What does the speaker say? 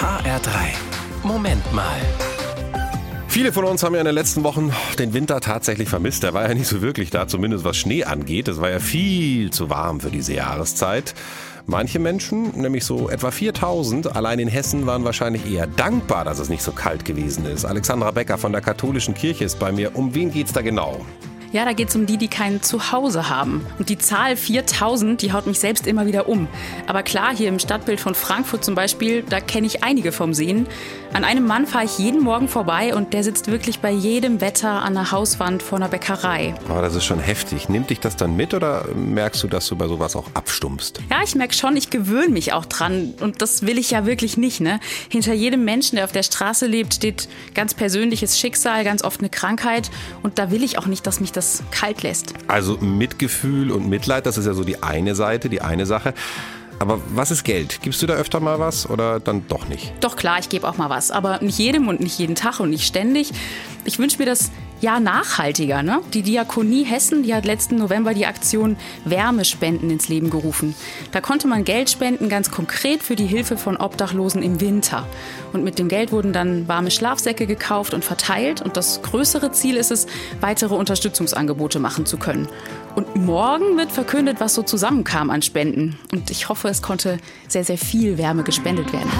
HR3. Moment mal. Viele von uns haben ja in den letzten Wochen den Winter tatsächlich vermisst. Der war ja nicht so wirklich da, zumindest was Schnee angeht. Es war ja viel zu warm für diese Jahreszeit. Manche Menschen, nämlich so etwa 4000, allein in Hessen, waren wahrscheinlich eher dankbar, dass es nicht so kalt gewesen ist. Alexandra Becker von der Katholischen Kirche ist bei mir. Um wen geht's da genau? Ja, da geht es um die, die kein Zuhause haben. Und die Zahl 4000, die haut mich selbst immer wieder um. Aber klar, hier im Stadtbild von Frankfurt zum Beispiel, da kenne ich einige vom Sehen. An einem Mann fahre ich jeden Morgen vorbei und der sitzt wirklich bei jedem Wetter an der Hauswand vor einer Bäckerei. Aber das ist schon heftig. Nimmt dich das dann mit oder merkst du, dass du bei sowas auch abstumpfst? Ja, ich merke schon, ich gewöhne mich auch dran. Und das will ich ja wirklich nicht. Ne? Hinter jedem Menschen, der auf der Straße lebt, steht ganz persönliches Schicksal, ganz oft eine Krankheit. Und da will ich auch nicht, dass mich das das kalt lässt. Also Mitgefühl und Mitleid, das ist ja so die eine Seite, die eine Sache. Aber was ist Geld? Gibst du da öfter mal was oder dann doch nicht? Doch klar, ich gebe auch mal was, aber nicht jedem und nicht jeden Tag und nicht ständig. Ich wünsche mir das ja nachhaltiger. Ne? Die Diakonie Hessen, die hat letzten November die Aktion Wärmespenden ins Leben gerufen. Da konnte man Geld spenden, ganz konkret für die Hilfe von Obdachlosen im Winter. Und mit dem Geld wurden dann warme Schlafsäcke gekauft und verteilt. Und das größere Ziel ist es, weitere Unterstützungsangebote machen zu können. Und morgen wird verkündet, was so zusammenkam an Spenden. Und ich hoffe, es konnte sehr, sehr viel Wärme gespendet werden.